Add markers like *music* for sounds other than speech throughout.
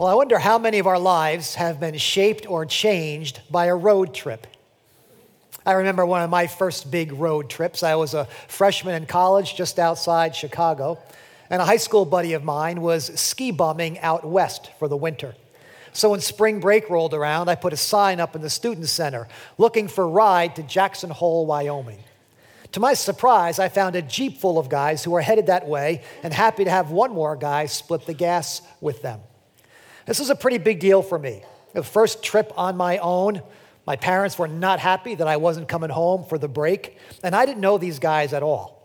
Well, I wonder how many of our lives have been shaped or changed by a road trip. I remember one of my first big road trips. I was a freshman in college just outside Chicago, and a high school buddy of mine was ski bumming out west for the winter. So when spring break rolled around, I put a sign up in the student center looking for a ride to Jackson Hole, Wyoming. To my surprise, I found a Jeep full of guys who were headed that way and happy to have one more guy split the gas with them. This was a pretty big deal for me. The first trip on my own, my parents were not happy that I wasn't coming home for the break, and I didn't know these guys at all.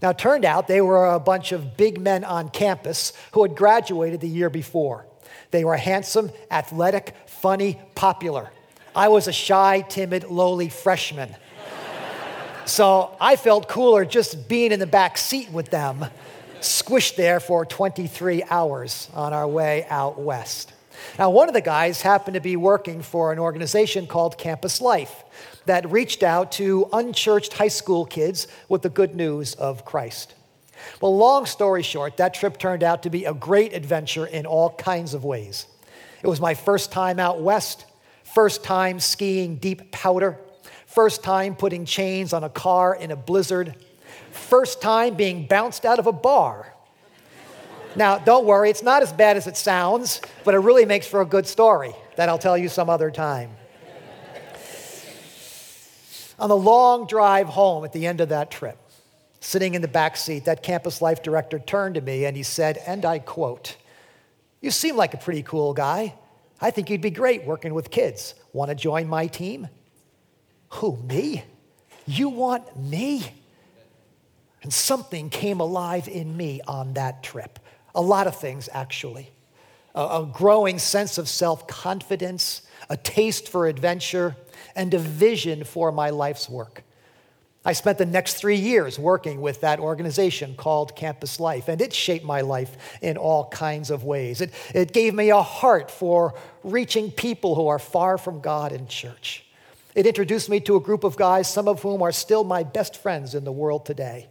Now, it turned out they were a bunch of big men on campus who had graduated the year before. They were handsome, athletic, funny, popular. I was a shy, timid, lowly freshman. so I felt cooler just being in the back seat with them squished there for 23 hours on our way out west. Now, one of the guys happened to be working for an organization called Campus Life that reached out to unchurched high school kids with the good news of Christ. Well, long story short, that trip turned out to be a great adventure in all kinds of ways. It was my first time out west, first time skiing deep powder, first time putting chains on a car in a blizzard, first time being bounced out of a bar. Now, don't worry, it's not as bad as it sounds, but it really makes for a good story that I'll tell you some other time. On the long drive home at the end of that trip, sitting in the back seat, that campus life director turned to me and he said, and I quote, You seem like a pretty cool guy. I think you'd be great working with kids. Want to join my team? Who, me? You want me? And something came alive in me on that trip. A lot of things, actually. A, a growing sense of self confidence, a taste for adventure, and a vision for my life's work. I spent the next three years working with that organization called Campus Life, and it shaped my life in all kinds of ways. It, it gave me a heart for reaching people who are far from God and church. It introduced me to a group of guys, some of whom are still my best friends in the world today.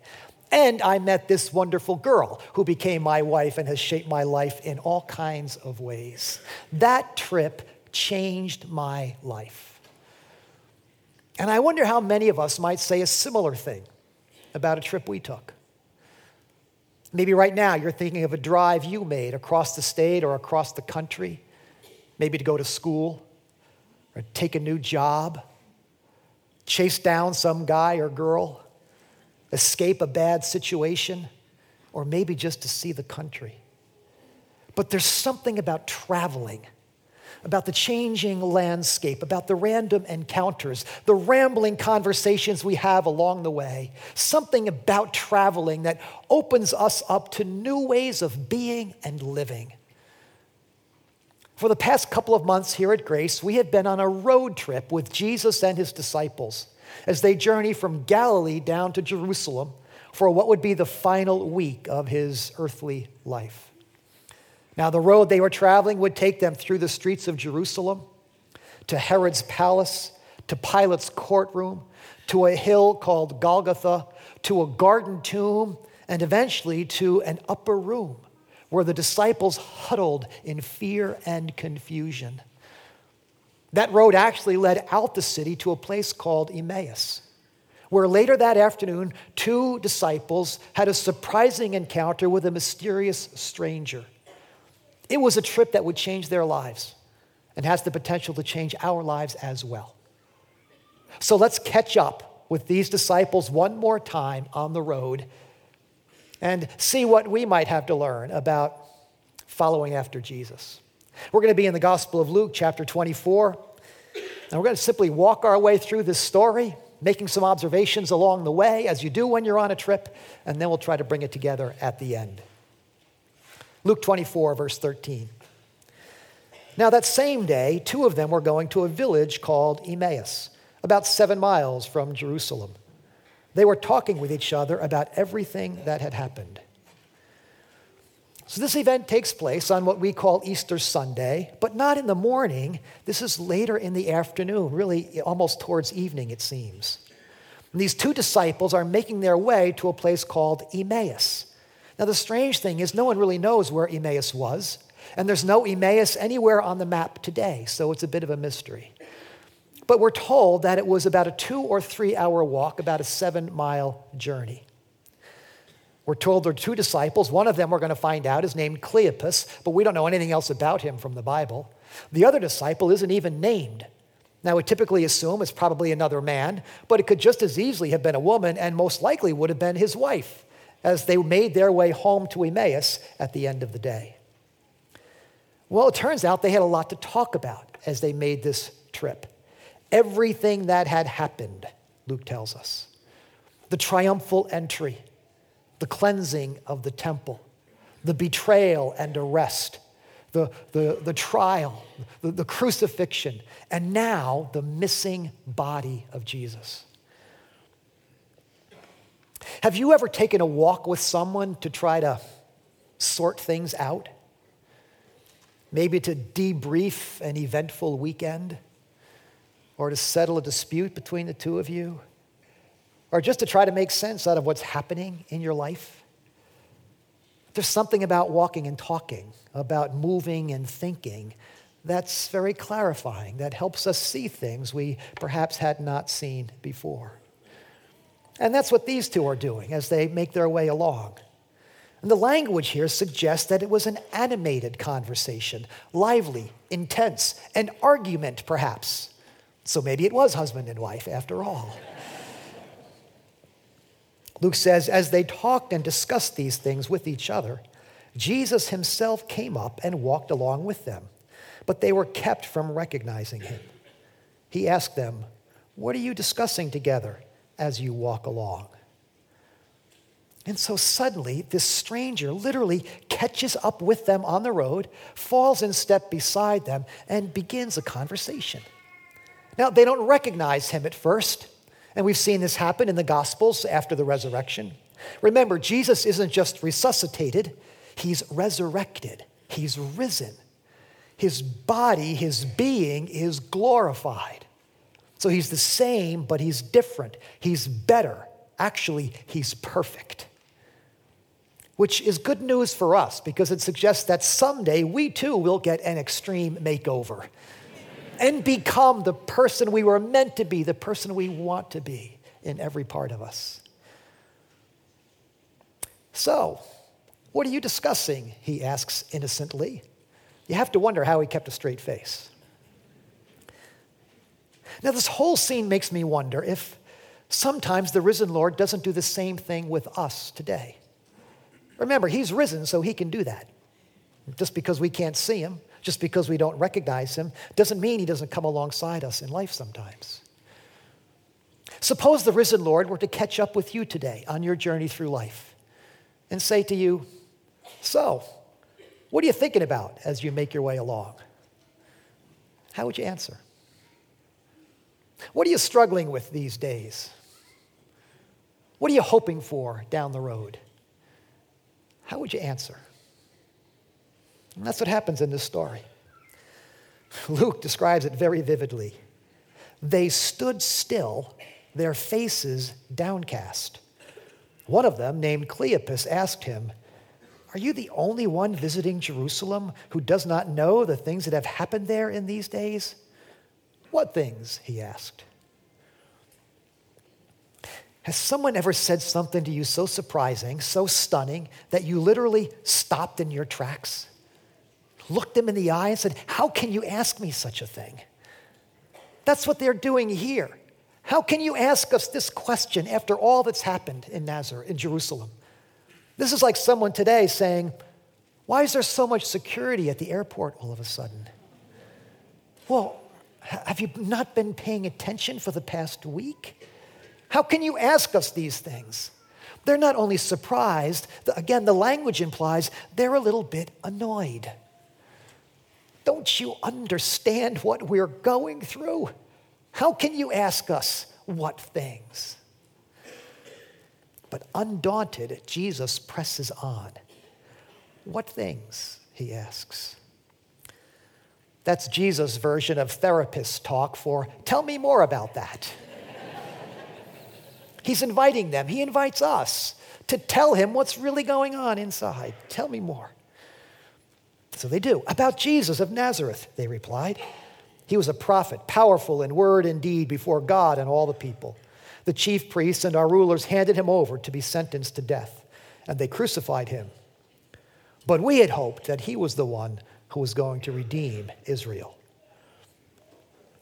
And I met this wonderful girl who became my wife and has shaped my life in all kinds of ways. That trip changed my life. And I wonder how many of us might say a similar thing about a trip we took. Maybe right now you're thinking of a drive you made across the state or across the country, maybe to go to school or take a new job chase down some guy or girl, escape a bad situation, or maybe just to see the country. But there's something about traveling, about the changing landscape, about the random encounters, the rambling conversations we have along the way, something about traveling that opens us up to new ways of being and living. For the past couple of months here at Grace, we have been on a road trip with Jesus and his disciples as they journey from Galilee down to Jerusalem for what would be the final week of his earthly life. Now, the road they were traveling would take them through the streets of Jerusalem, to Herod's palace, to Pilate's courtroom, to a hill called Golgotha, to a garden tomb, and eventually to an upper room where the disciples huddled in fear and confusion. That road actually led out the city to a place called Emmaus, where later that afternoon, two disciples had a surprising encounter with a mysterious stranger. It was a trip that would change their lives and has the potential to change our lives as well. So let's catch up with these disciples one more time on the road and see what we might have to learn about following after Jesus. We're going to be in the Gospel of Luke, chapter 24, and we're going to simply walk our way through this story, making some observations along the way, as you do when you're on a trip, and then we'll try to bring it together at the end. Luke 24, verse 13. Now, that same day, two of them were going to a village called Emmaus, about seven miles from Jerusalem. They were talking with each other about everything that had happened. So, this event takes place on what we call Easter Sunday, but not in the morning. This is later in the afternoon, really almost towards evening, it seems. And these two disciples are making their way to a place called Emmaus. Now, the strange thing is, no one really knows where Emmaus was. And there's no Emmaus anywhere on the map today, so it's a bit of a mystery. But we're told that it was about a two or three hour walk, about a seven mile journey. We're told there are two disciples. One of them we're going to find out is named Cleopas, but we don't know anything else about him from the Bible. The other disciple isn't even named. Now, we typically assume it's probably another man, but it could just as easily have been a woman and most likely would have been his wife as they made their way home to Emmaus at the end of the day. Well, it turns out they had a lot to talk about as they made this trip. Everything that had happened, Luke tells us the triumphal entry, the cleansing of the temple, the betrayal and arrest, the, the, the trial, the, the crucifixion, and now the missing body of Jesus. Have you ever taken a walk with someone to try to sort things out? Maybe to debrief an eventful weekend? Or to settle a dispute between the two of you? Or just to try to make sense out of what's happening in your life? There's something about walking and talking, about moving and thinking, that's very clarifying, that helps us see things we perhaps had not seen before. And that's what these two are doing as they make their way along. And the language here suggests that it was an animated conversation, lively, intense, an argument perhaps. So maybe it was husband and wife after all. Luke says, as they talked and discussed these things with each other, Jesus himself came up and walked along with them, but they were kept from recognizing him. He asked them, What are you discussing together as you walk along? And so suddenly, this stranger literally catches up with them on the road, falls in step beside them, and begins a conversation. Now, they don't recognize him at first. And we've seen this happen in the Gospels after the resurrection. Remember, Jesus isn't just resuscitated, he's resurrected, he's risen. His body, his being is glorified. So he's the same, but he's different. He's better. Actually, he's perfect. Which is good news for us because it suggests that someday we too will get an extreme makeover and become the person we were meant to be, the person we want to be in every part of us. So, what are you discussing? He asks innocently. You have to wonder how he kept a straight face. Now, this whole scene makes me wonder if sometimes the risen Lord doesn't do the same thing with us today. Remember, he's risen, so he can do that. Just because we can't see him just because we don't recognize him doesn't mean he doesn't come alongside us in life sometimes. Suppose the risen Lord were to catch up with you today on your journey through life and say to you, So, what are you thinking about as you make your way along? How would you answer? What are you struggling with these days? What are you hoping for down the road? How would you answer? And that's what happens in this story. Luke describes it very vividly. They stood still, their faces downcast. One of them, named Cleopas, asked him, Are you the only one visiting Jerusalem who does not know the things that have happened there in these days? What things? he asked. Has someone ever said something to you so surprising, so stunning, that you literally stopped in your tracks? Looked them in the eye and said, How can you ask me such a thing? That's what they're doing here. How can you ask us this question after all that's happened in Nazareth, in Jerusalem? This is like someone today saying, Why is there so much security at the airport all of a sudden? Well, have you not been paying attention for the past week? How can you ask us these things? They're not only surprised, again, the language implies they're a little bit annoyed. Don't you understand what we're going through? How can you ask us what things? But undaunted, Jesus presses on. What things? He asks. That's Jesus' version of therapist talk for tell me more about that. *laughs* He's inviting them, he invites us to tell him what's really going on inside. Tell me more. So they do. About Jesus of Nazareth, they replied. He was a prophet, powerful in word and deed before God and all the people. The chief priests and our rulers handed him over to be sentenced to death, and they crucified him. But we had hoped that he was the one who was going to redeem Israel.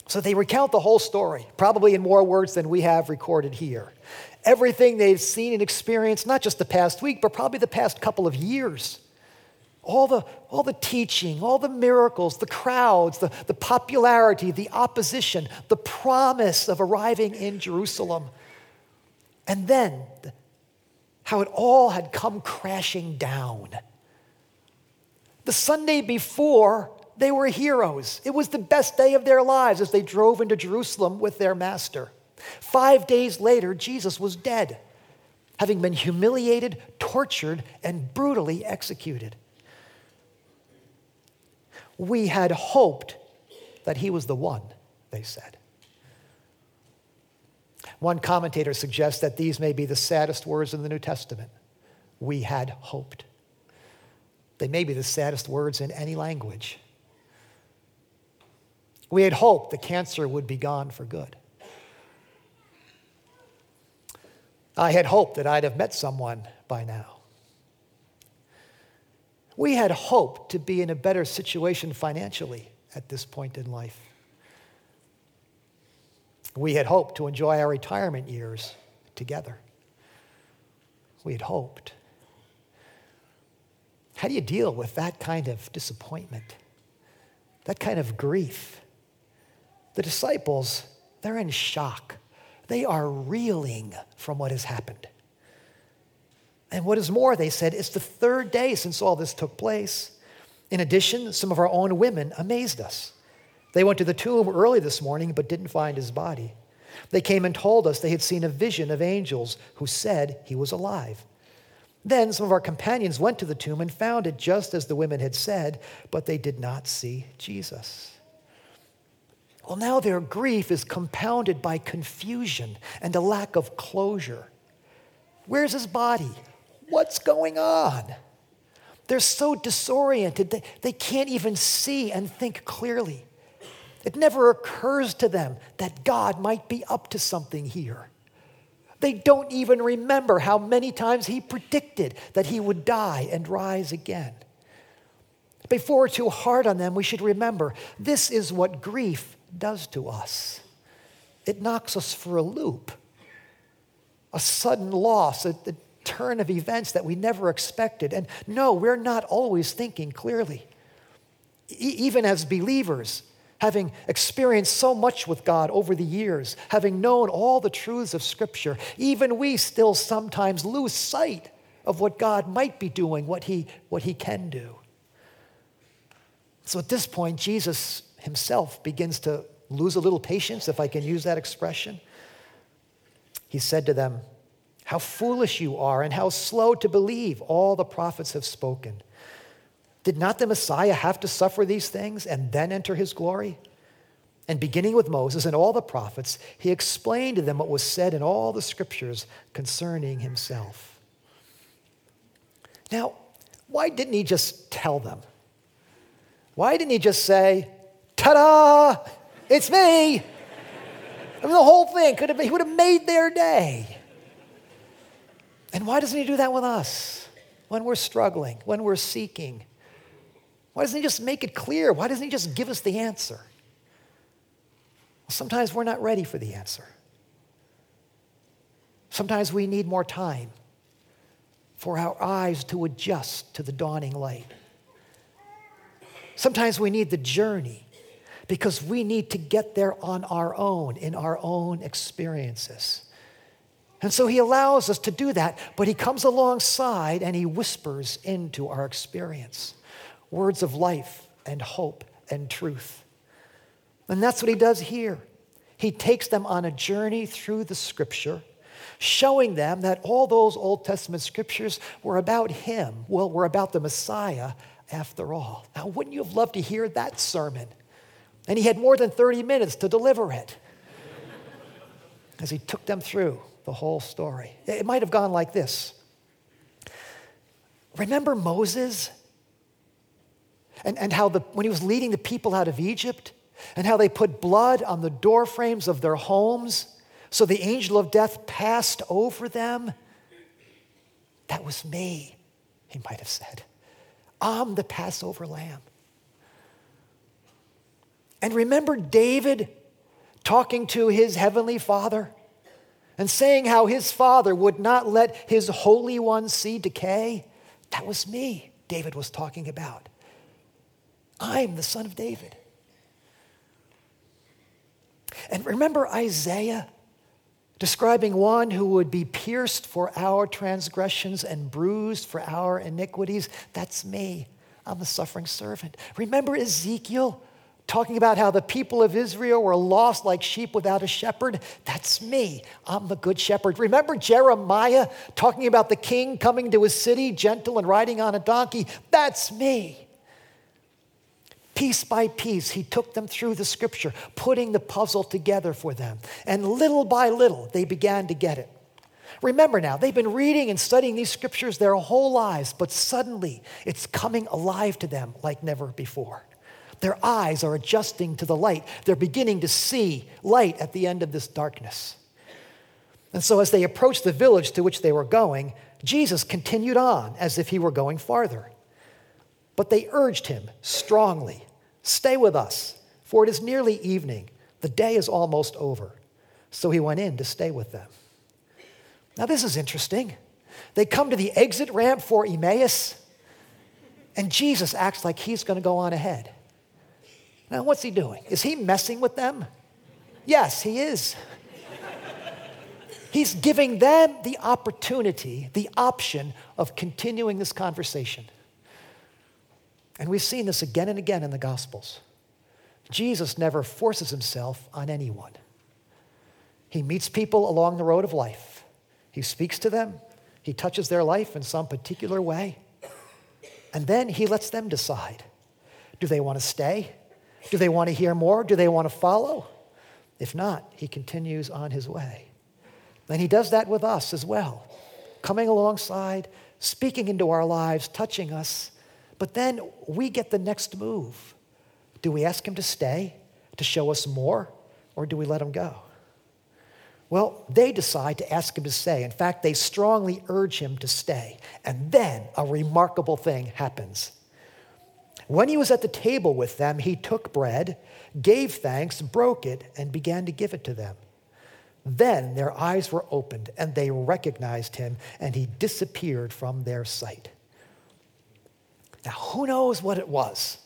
So they recount the whole story, probably in more words than we have recorded here. Everything they've seen and experienced, not just the past week, but probably the past couple of years all the, all the teaching, all the miracles, the crowds, the, the popularity, the opposition, the promise of arriving in Jerusalem. And then how it all had come crashing down. The Sunday before, they were heroes. It was the best day of their lives as they drove into Jerusalem with their master. Five days later, Jesus was dead, having been humiliated, tortured, and brutally executed we had hoped that he was the one, they said. One commentator suggests that these may be the saddest words in the New Testament. We had hoped. They may be the saddest words in any language. We had hoped the cancer would be gone for good. I had hoped that I'd have met someone by now. We had hoped to be in a better situation financially at this point in life. We had hoped to enjoy our retirement years together. We had hoped. How do you deal with that kind of disappointment? That kind of grief? The disciples, they're in shock. They are reeling from what has happened. And what is more, they said, it's the third day since all this took place. In addition, some of our own women amazed us. They went to the tomb early this morning but didn't find his body. They came and told us they had seen a vision of angels who said he was alive. Then some of our companions went to the tomb and found it just as the women had said, but they did not see Jesus. Well, now their grief is compounded by confusion and a lack of closure. Where's his body? What's going on? They're so disoriented, they, they can't even see and think clearly. It never occurs to them that God might be up to something here. They don't even remember how many times He predicted that He would die and rise again. Before we're too hard on them, we should remember this is what grief does to us it knocks us for a loop. A sudden loss, a turn of events that we never expected. And no, we're not always thinking clearly. E- even as believers, having experienced so much with God over the years, having known all the truths of Scripture, even we still sometimes lose sight of what God might be doing, what He, what he can do. So at this point, Jesus himself begins to lose a little patience, if I can use that expression. He said to them, how foolish you are, and how slow to believe all the prophets have spoken. Did not the Messiah have to suffer these things and then enter his glory? And beginning with Moses and all the prophets, he explained to them what was said in all the scriptures concerning himself. Now, why didn't he just tell them? Why didn't he just say, ta da, it's me? I mean, the whole thing could have, he would have made their day. And why doesn't He do that with us when we're struggling, when we're seeking? Why doesn't He just make it clear? Why doesn't He just give us the answer? Well, sometimes we're not ready for the answer. Sometimes we need more time for our eyes to adjust to the dawning light. Sometimes we need the journey because we need to get there on our own, in our own experiences. And so he allows us to do that, but he comes alongside and he whispers into our experience words of life and hope and truth. And that's what he does here. He takes them on a journey through the scripture, showing them that all those Old Testament scriptures were about him. Well, were about the Messiah after all. Now, wouldn't you have loved to hear that sermon? And he had more than 30 minutes to deliver it as he took them through the whole story. It might have gone like this Remember Moses? and, and how the, when he was leading the people out of Egypt, and how they put blood on the doorframes of their homes so the angel of death passed over them. That was me, he might have said. I'm the Passover lamb. And remember David talking to his heavenly father and saying how his father would not let his Holy One see decay? That was me, David was talking about. I'm the son of David. And remember Isaiah describing one who would be pierced for our transgressions and bruised for our iniquities? That's me. I'm the suffering servant. Remember Ezekiel talking about how the people of Israel were lost like sheep without a shepherd? That's me. I'm the good shepherd. Remember Jeremiah talking about the king coming to his city, gentle and riding on a donkey? That's me. Piece by piece, he took them through the scripture, putting the puzzle together for them. And little by little, they began to get it. Remember now, they've been reading and studying these scriptures their whole lives, but suddenly it's coming alive to them like never before. Their eyes are adjusting to the light. They're beginning to see light at the end of this darkness. And so, as they approached the village to which they were going, Jesus continued on as if he were going farther. But they urged him strongly Stay with us, for it is nearly evening. The day is almost over. So he went in to stay with them. Now, this is interesting. They come to the exit ramp for Emmaus, and Jesus acts like he's going to go on ahead. Now, what's he doing? Is he messing with them? Yes, he is. He's giving them the opportunity, the option of continuing this conversation. And we've seen this again and again in the Gospels. Jesus never forces himself on anyone. He meets people along the road of life. He speaks to them. He touches their life in some particular way. And then he lets them decide do they want to stay? Do they want to hear more? Do they want to follow? If not, he continues on his way. And he does that with us as well, coming alongside, speaking into our lives, touching us, but then we get the next move. Do we ask him to stay, to show us more, or do we let him go? Well, they decide to ask him to stay. In fact, they strongly urge him to stay. And then a remarkable thing happens. When he was at the table with them, he took bread, gave thanks, broke it, and began to give it to them. Then their eyes were opened, and they recognized him, and he disappeared from their sight. Now, who knows what it was?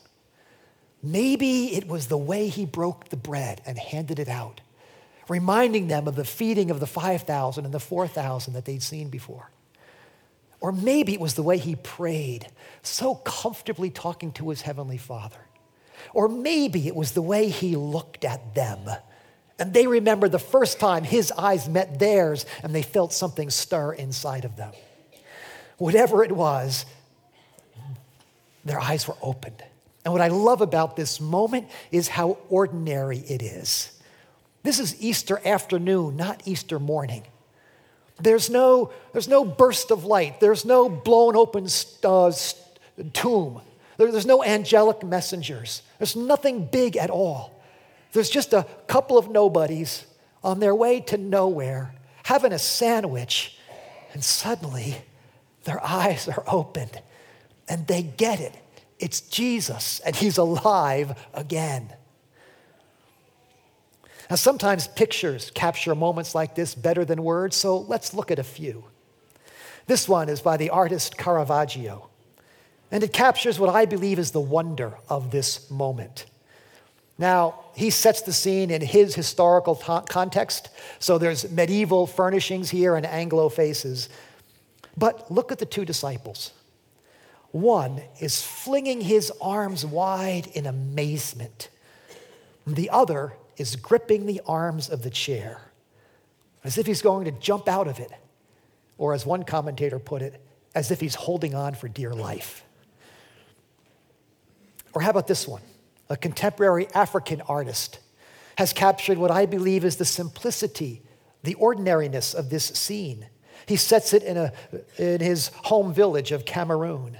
Maybe it was the way he broke the bread and handed it out, reminding them of the feeding of the 5,000 and the 4,000 that they'd seen before. Or maybe it was the way he prayed, so comfortably talking to his heavenly Father. Or maybe it was the way he looked at them. And they remember the first time his eyes met theirs and they felt something stir inside of them. Whatever it was, their eyes were opened. And what I love about this moment is how ordinary it is. This is Easter afternoon, not Easter morning. There's no, there's no burst of light, there's no blown open uh, tomb, there, there's no angelic messengers, there's nothing big at all. There's just a couple of nobodies on their way to nowhere having a sandwich, and suddenly their eyes are opened and they get it. It's Jesus, and he's alive again. Now, sometimes pictures capture moments like this better than words, so let's look at a few. This one is by the artist Caravaggio, and it captures what I believe is the wonder of this moment. Now, he sets the scene in his historical t- context, so there's medieval furnishings here and Anglo faces. But look at the two disciples. One is flinging his arms wide in amazement. The other is gripping the arms of the chair as if he's going to jump out of it, or as one commentator put it, as if he's holding on for dear life. Or how about this one? A contemporary African artist has captured what I believe is the simplicity, the ordinariness of this scene. He sets it in, a, in his home village of Cameroon.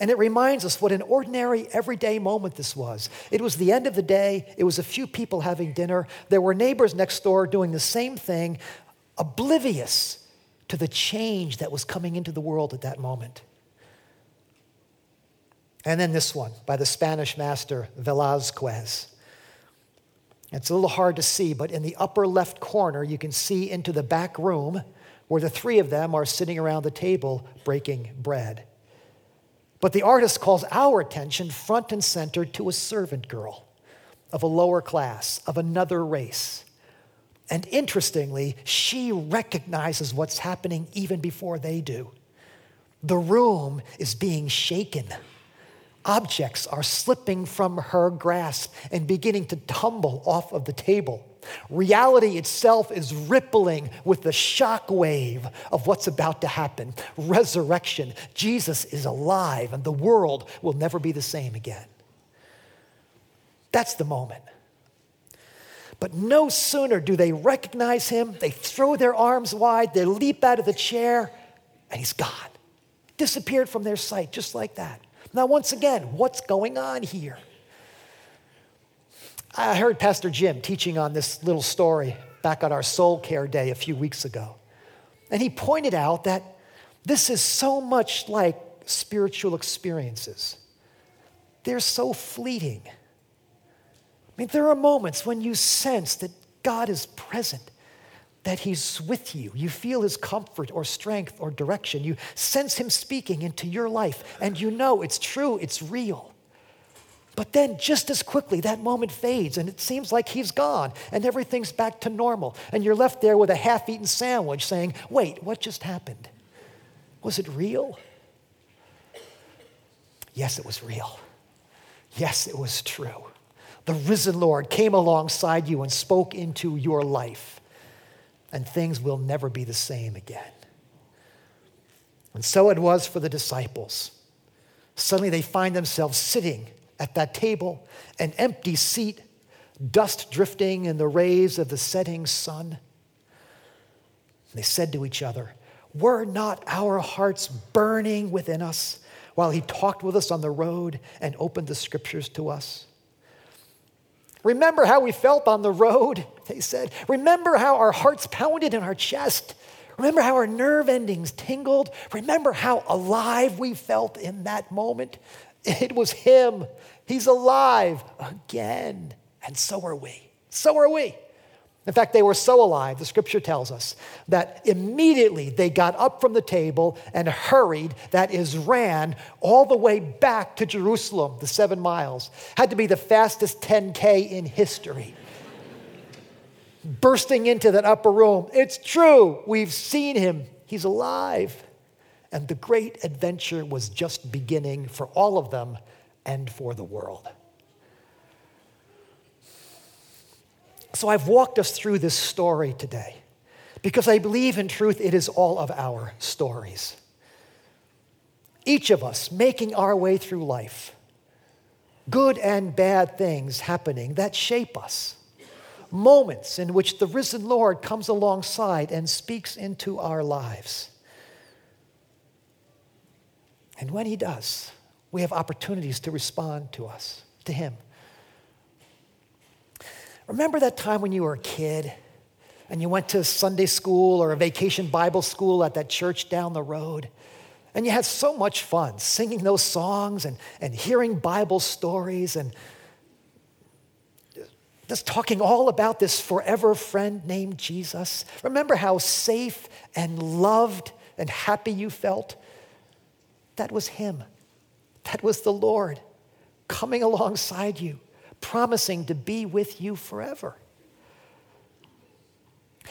And it reminds us what an ordinary, everyday moment this was. It was the end of the day. It was a few people having dinner. There were neighbors next door doing the same thing, oblivious to the change that was coming into the world at that moment. And then this one by the Spanish master Velazquez. It's a little hard to see, but in the upper left corner, you can see into the back room where the three of them are sitting around the table breaking bread. But the artist calls our attention front and center to a servant girl of a lower class, of another race. And interestingly, she recognizes what's happening even before they do. The room is being shaken. Objects are slipping from her grasp and beginning to tumble off of the table. Reality itself is rippling with the shock wave of what's about to happen. Resurrection. Jesus is alive, and the world will never be the same again. That's the moment. But no sooner do they recognize him, they throw their arms wide, they leap out of the chair, and he's gone. Disappeared from their sight, just like that. Now, once again, what's going on here? I heard Pastor Jim teaching on this little story back on our soul care day a few weeks ago. And he pointed out that this is so much like spiritual experiences. They're so fleeting. I mean, there are moments when you sense that God is present, that He's with you. You feel His comfort or strength or direction. You sense Him speaking into your life, and you know it's true, it's real. But then, just as quickly, that moment fades and it seems like he's gone and everything's back to normal. And you're left there with a half eaten sandwich saying, Wait, what just happened? Was it real? Yes, it was real. Yes, it was true. The risen Lord came alongside you and spoke into your life, and things will never be the same again. And so it was for the disciples. Suddenly they find themselves sitting at that table, an empty seat, dust drifting in the rays of the setting sun. They said to each other, Were not our hearts burning within us while he talked with us on the road and opened the scriptures to us? Remember how we felt on the road, *laughs* they said. Remember how our hearts pounded in our chest. Remember how our nerve endings tingled. Remember how alive we felt in that moment. It was him. He's alive again. And so are we. So are we. In fact, they were so alive, the scripture tells us, that immediately they got up from the table and hurried, that is, ran all the way back to Jerusalem, the seven miles. Had to be the fastest 10K in history. Bursting into that upper room. It's true, we've seen him, he's alive. And the great adventure was just beginning for all of them and for the world. So I've walked us through this story today because I believe in truth it is all of our stories. Each of us making our way through life, good and bad things happening that shape us, moments in which the risen Lord comes alongside and speaks into our lives. And when he does, we have opportunities to respond to us, to him. Remember that time when you were a kid and you went to Sunday school or a vacation Bible school at that church down the road? And you had so much fun singing those songs and, and hearing Bible stories and just talking all about this forever friend named Jesus. Remember how safe and loved and happy you felt? That was Him. That was the Lord coming alongside you, promising to be with you forever.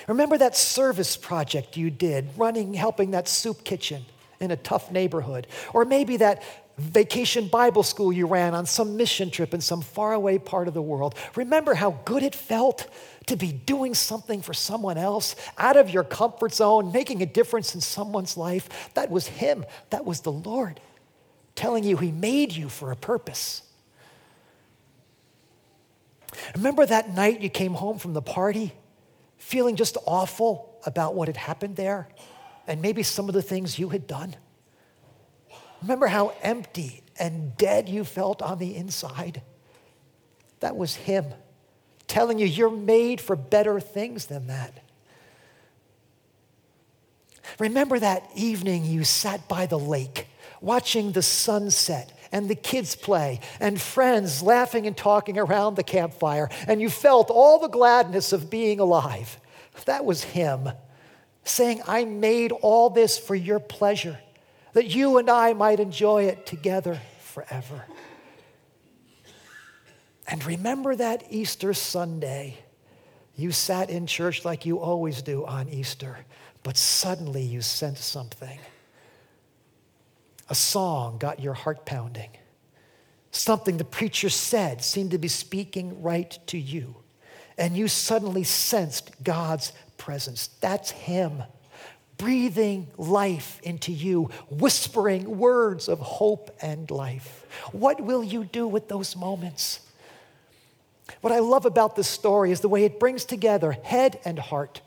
Remember that service project you did, running, helping that soup kitchen in a tough neighborhood? Or maybe that vacation Bible school you ran on some mission trip in some faraway part of the world. Remember how good it felt to be doing something for someone else out of your comfort zone, making a difference in someone's life. That was Him, that was the Lord telling you He made you for a purpose. Remember that night you came home from the party feeling just awful about what had happened there and maybe some of the things you had done? Remember how empty and dead you felt on the inside? That was Him telling you you're made for better things than that. Remember that evening you sat by the lake watching the sunset and the kids play and friends laughing and talking around the campfire, and you felt all the gladness of being alive. That was Him saying, I made all this for your pleasure, that you and I might enjoy it together forever. And remember that Easter Sunday. You sat in church like you always do on Easter, but suddenly you sensed something. A song got your heart pounding. Something the preacher said seemed to be speaking right to you. And you suddenly sensed God's presence. That's Him breathing life into you, whispering words of hope and life. What will you do with those moments? What I love about this story is the way it brings together head and heart.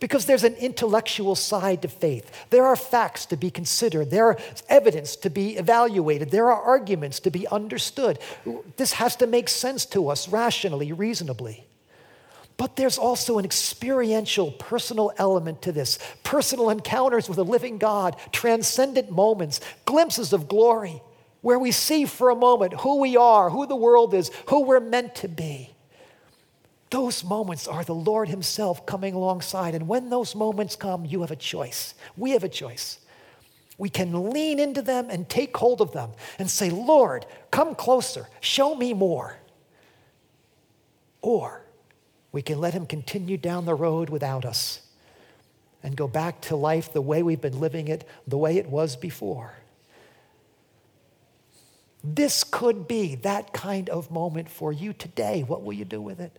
Because there's an intellectual side to faith. There are facts to be considered. There are evidence to be evaluated. There are arguments to be understood. This has to make sense to us rationally, reasonably. But there's also an experiential, personal element to this personal encounters with a living God, transcendent moments, glimpses of glory, where we see for a moment who we are, who the world is, who we're meant to be. Those moments are the Lord Himself coming alongside. And when those moments come, you have a choice. We have a choice. We can lean into them and take hold of them and say, Lord, come closer, show me more. Or we can let Him continue down the road without us and go back to life the way we've been living it, the way it was before. This could be that kind of moment for you today. What will you do with it?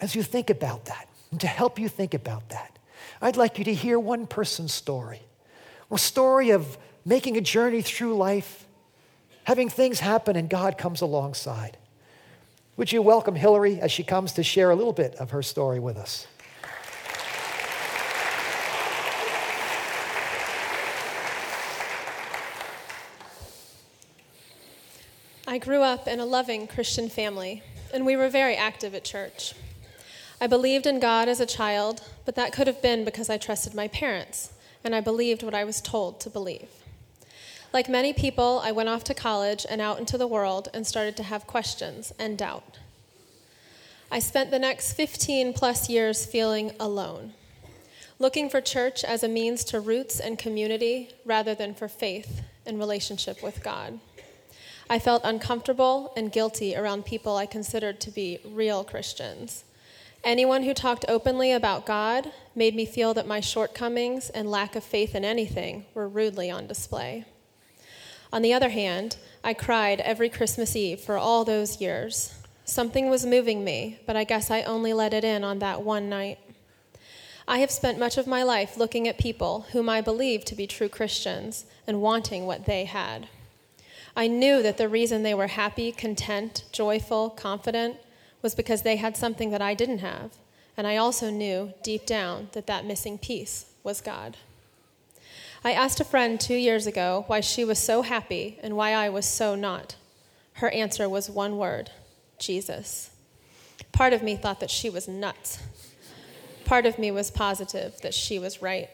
As you think about that, and to help you think about that, I'd like you to hear one person's story a story of making a journey through life, having things happen, and God comes alongside. Would you welcome Hillary as she comes to share a little bit of her story with us? I grew up in a loving Christian family, and we were very active at church. I believed in God as a child, but that could have been because I trusted my parents, and I believed what I was told to believe. Like many people, I went off to college and out into the world and started to have questions and doubt. I spent the next 15 plus years feeling alone, looking for church as a means to roots and community rather than for faith and relationship with God. I felt uncomfortable and guilty around people I considered to be real Christians Anyone who talked openly about God made me feel that my shortcomings and lack of faith in anything were rudely on display. On the other hand, I cried every Christmas Eve for all those years. Something was moving me, but I guess I only let it in on that one night. I have spent much of my life looking at people whom I believed to be true Christians and wanting what they had. I knew that the reason they were happy, content, joyful, confident was because they had something that I didn't have. And I also knew deep down that that missing piece was God. I asked a friend two years ago why she was so happy and why I was so not. Her answer was one word Jesus. Part of me thought that she was nuts. Part of me was positive that she was right.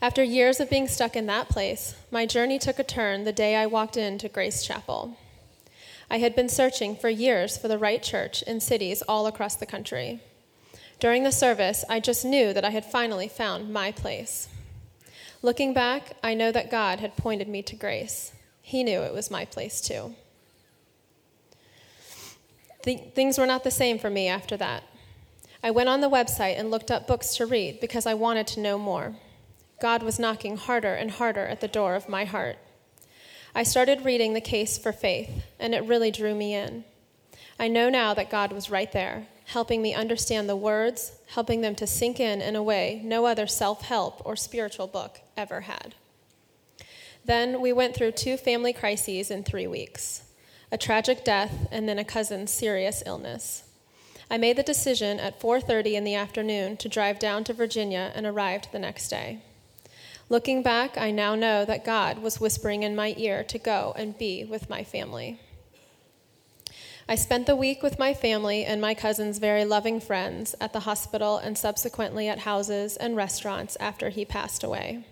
After years of being stuck in that place, my journey took a turn the day I walked into Grace Chapel. I had been searching for years for the right church in cities all across the country. During the service, I just knew that I had finally found my place. Looking back, I know that God had pointed me to grace. He knew it was my place too. Th- things were not the same for me after that. I went on the website and looked up books to read because I wanted to know more. God was knocking harder and harder at the door of my heart. I started reading The Case for Faith, and it really drew me in. I know now that God was right there, helping me understand the words, helping them to sink in in a way no other self help or spiritual book ever had. Then we went through two family crises in three weeks a tragic death and then a cousin's serious illness. I made the decision at 4:30 in the afternoon to drive down to Virginia and arrived the next day. Looking back, I now know that God was whispering in my ear to go and be with my family. I spent the week with my family and my cousin's very loving friends at the hospital and subsequently at houses and restaurants after he passed away.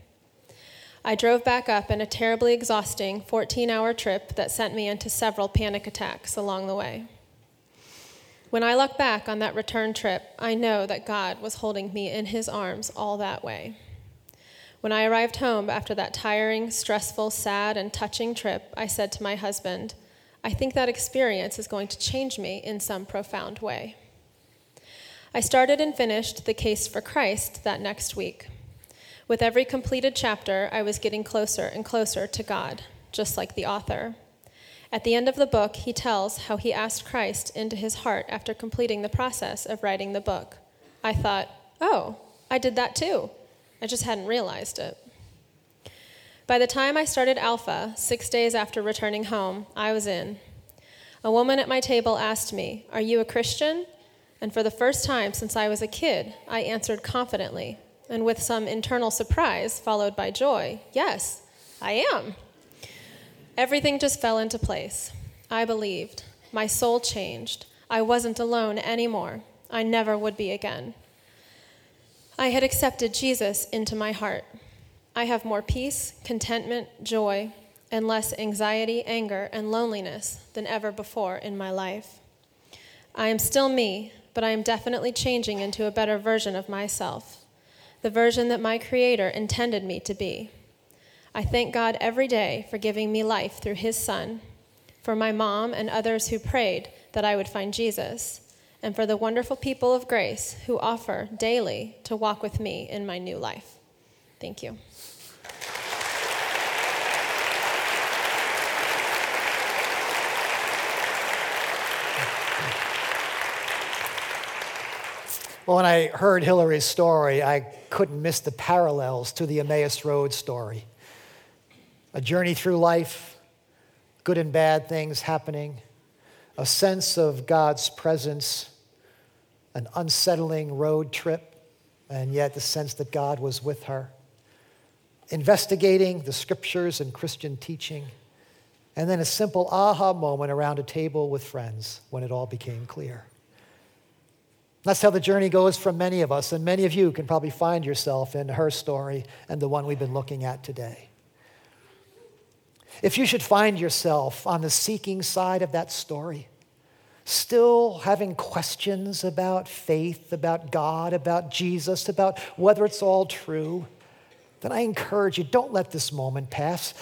I drove back up in a terribly exhausting 14 hour trip that sent me into several panic attacks along the way. When I look back on that return trip, I know that God was holding me in his arms all that way. When I arrived home after that tiring, stressful, sad, and touching trip, I said to my husband, I think that experience is going to change me in some profound way. I started and finished The Case for Christ that next week. With every completed chapter, I was getting closer and closer to God, just like the author. At the end of the book, he tells how he asked Christ into his heart after completing the process of writing the book. I thought, oh, I did that too. I just hadn't realized it. By the time I started Alpha, six days after returning home, I was in. A woman at my table asked me, Are you a Christian? And for the first time since I was a kid, I answered confidently, and with some internal surprise, followed by joy, Yes, I am. Everything just fell into place. I believed. My soul changed. I wasn't alone anymore. I never would be again. I had accepted Jesus into my heart. I have more peace, contentment, joy, and less anxiety, anger, and loneliness than ever before in my life. I am still me, but I am definitely changing into a better version of myself, the version that my Creator intended me to be. I thank God every day for giving me life through His Son, for my mom and others who prayed that I would find Jesus and for the wonderful people of grace who offer daily to walk with me in my new life. Thank you. Well, when I heard Hillary's story, I couldn't miss the parallels to the Emmaus Road story. A journey through life, good and bad things happening, a sense of God's presence, an unsettling road trip, and yet the sense that God was with her. Investigating the scriptures and Christian teaching, and then a simple aha moment around a table with friends when it all became clear. That's how the journey goes for many of us, and many of you can probably find yourself in her story and the one we've been looking at today. If you should find yourself on the seeking side of that story, still having questions about faith, about God, about Jesus, about whether it's all true, then I encourage you don't let this moment pass.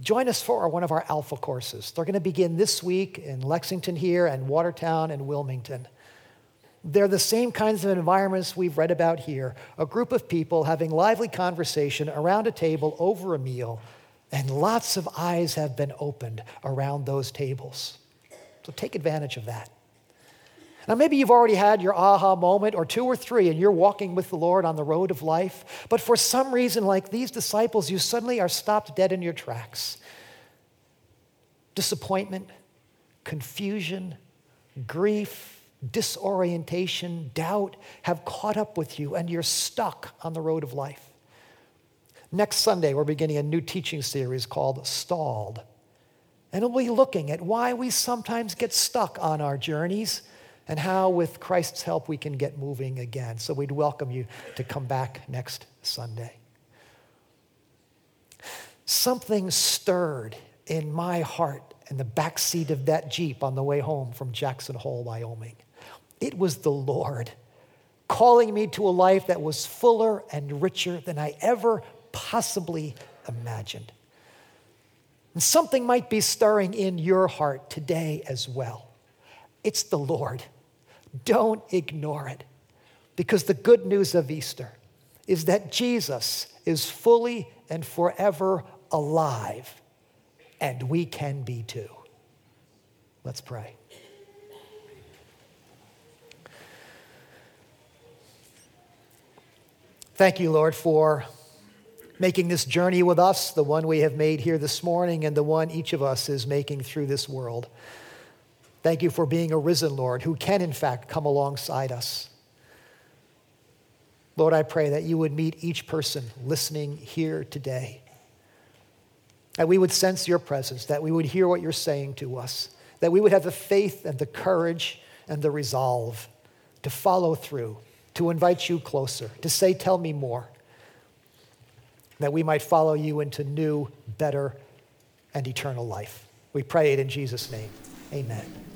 Join us for one of our Alpha courses. They're going to begin this week in Lexington here and Watertown and Wilmington. They're the same kinds of environments we've read about here a group of people having lively conversation around a table over a meal and lots of eyes have been opened around those tables. So take advantage of that. Now, maybe you've already had your aha moment or two or three, and you're walking with the Lord on the road of life. But for some reason, like these disciples, you suddenly are stopped dead in your tracks. Disappointment, confusion, grief, disorientation, doubt have caught up with you, and you're stuck on the road of life. Next Sunday, we're beginning a new teaching series called Stalled. And we'll be looking at why we sometimes get stuck on our journeys and how, with Christ's help, we can get moving again. So we'd welcome you to come back next Sunday. Something stirred in my heart in the back seat of that Jeep on the way home from Jackson Hole, Wyoming. It was the Lord calling me to a life that was fuller and richer than I ever possibly imagined. And something might be stirring in your heart today as well. It's the Lord. Don't ignore it. Because the good news of Easter is that Jesus is fully and forever alive, and we can be too. Let's pray. Thank you, Lord, for making this journey with us, the one we have made here this morning, and the one each of us is making through this world. Thank you for being a risen Lord who can, in fact, come alongside us. Lord, I pray that you would meet each person listening here today. That we would sense your presence, that we would hear what you're saying to us, that we would have the faith and the courage and the resolve to follow through, to invite you closer, to say, Tell me more, that we might follow you into new, better, and eternal life. We pray it in Jesus' name. Amen.